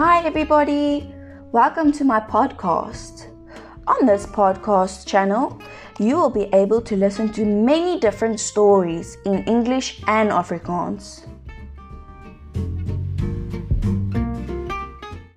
Hi, everybody. Welcome to my podcast. On this podcast channel, you will be able to listen to many different stories in English and Afrikaans.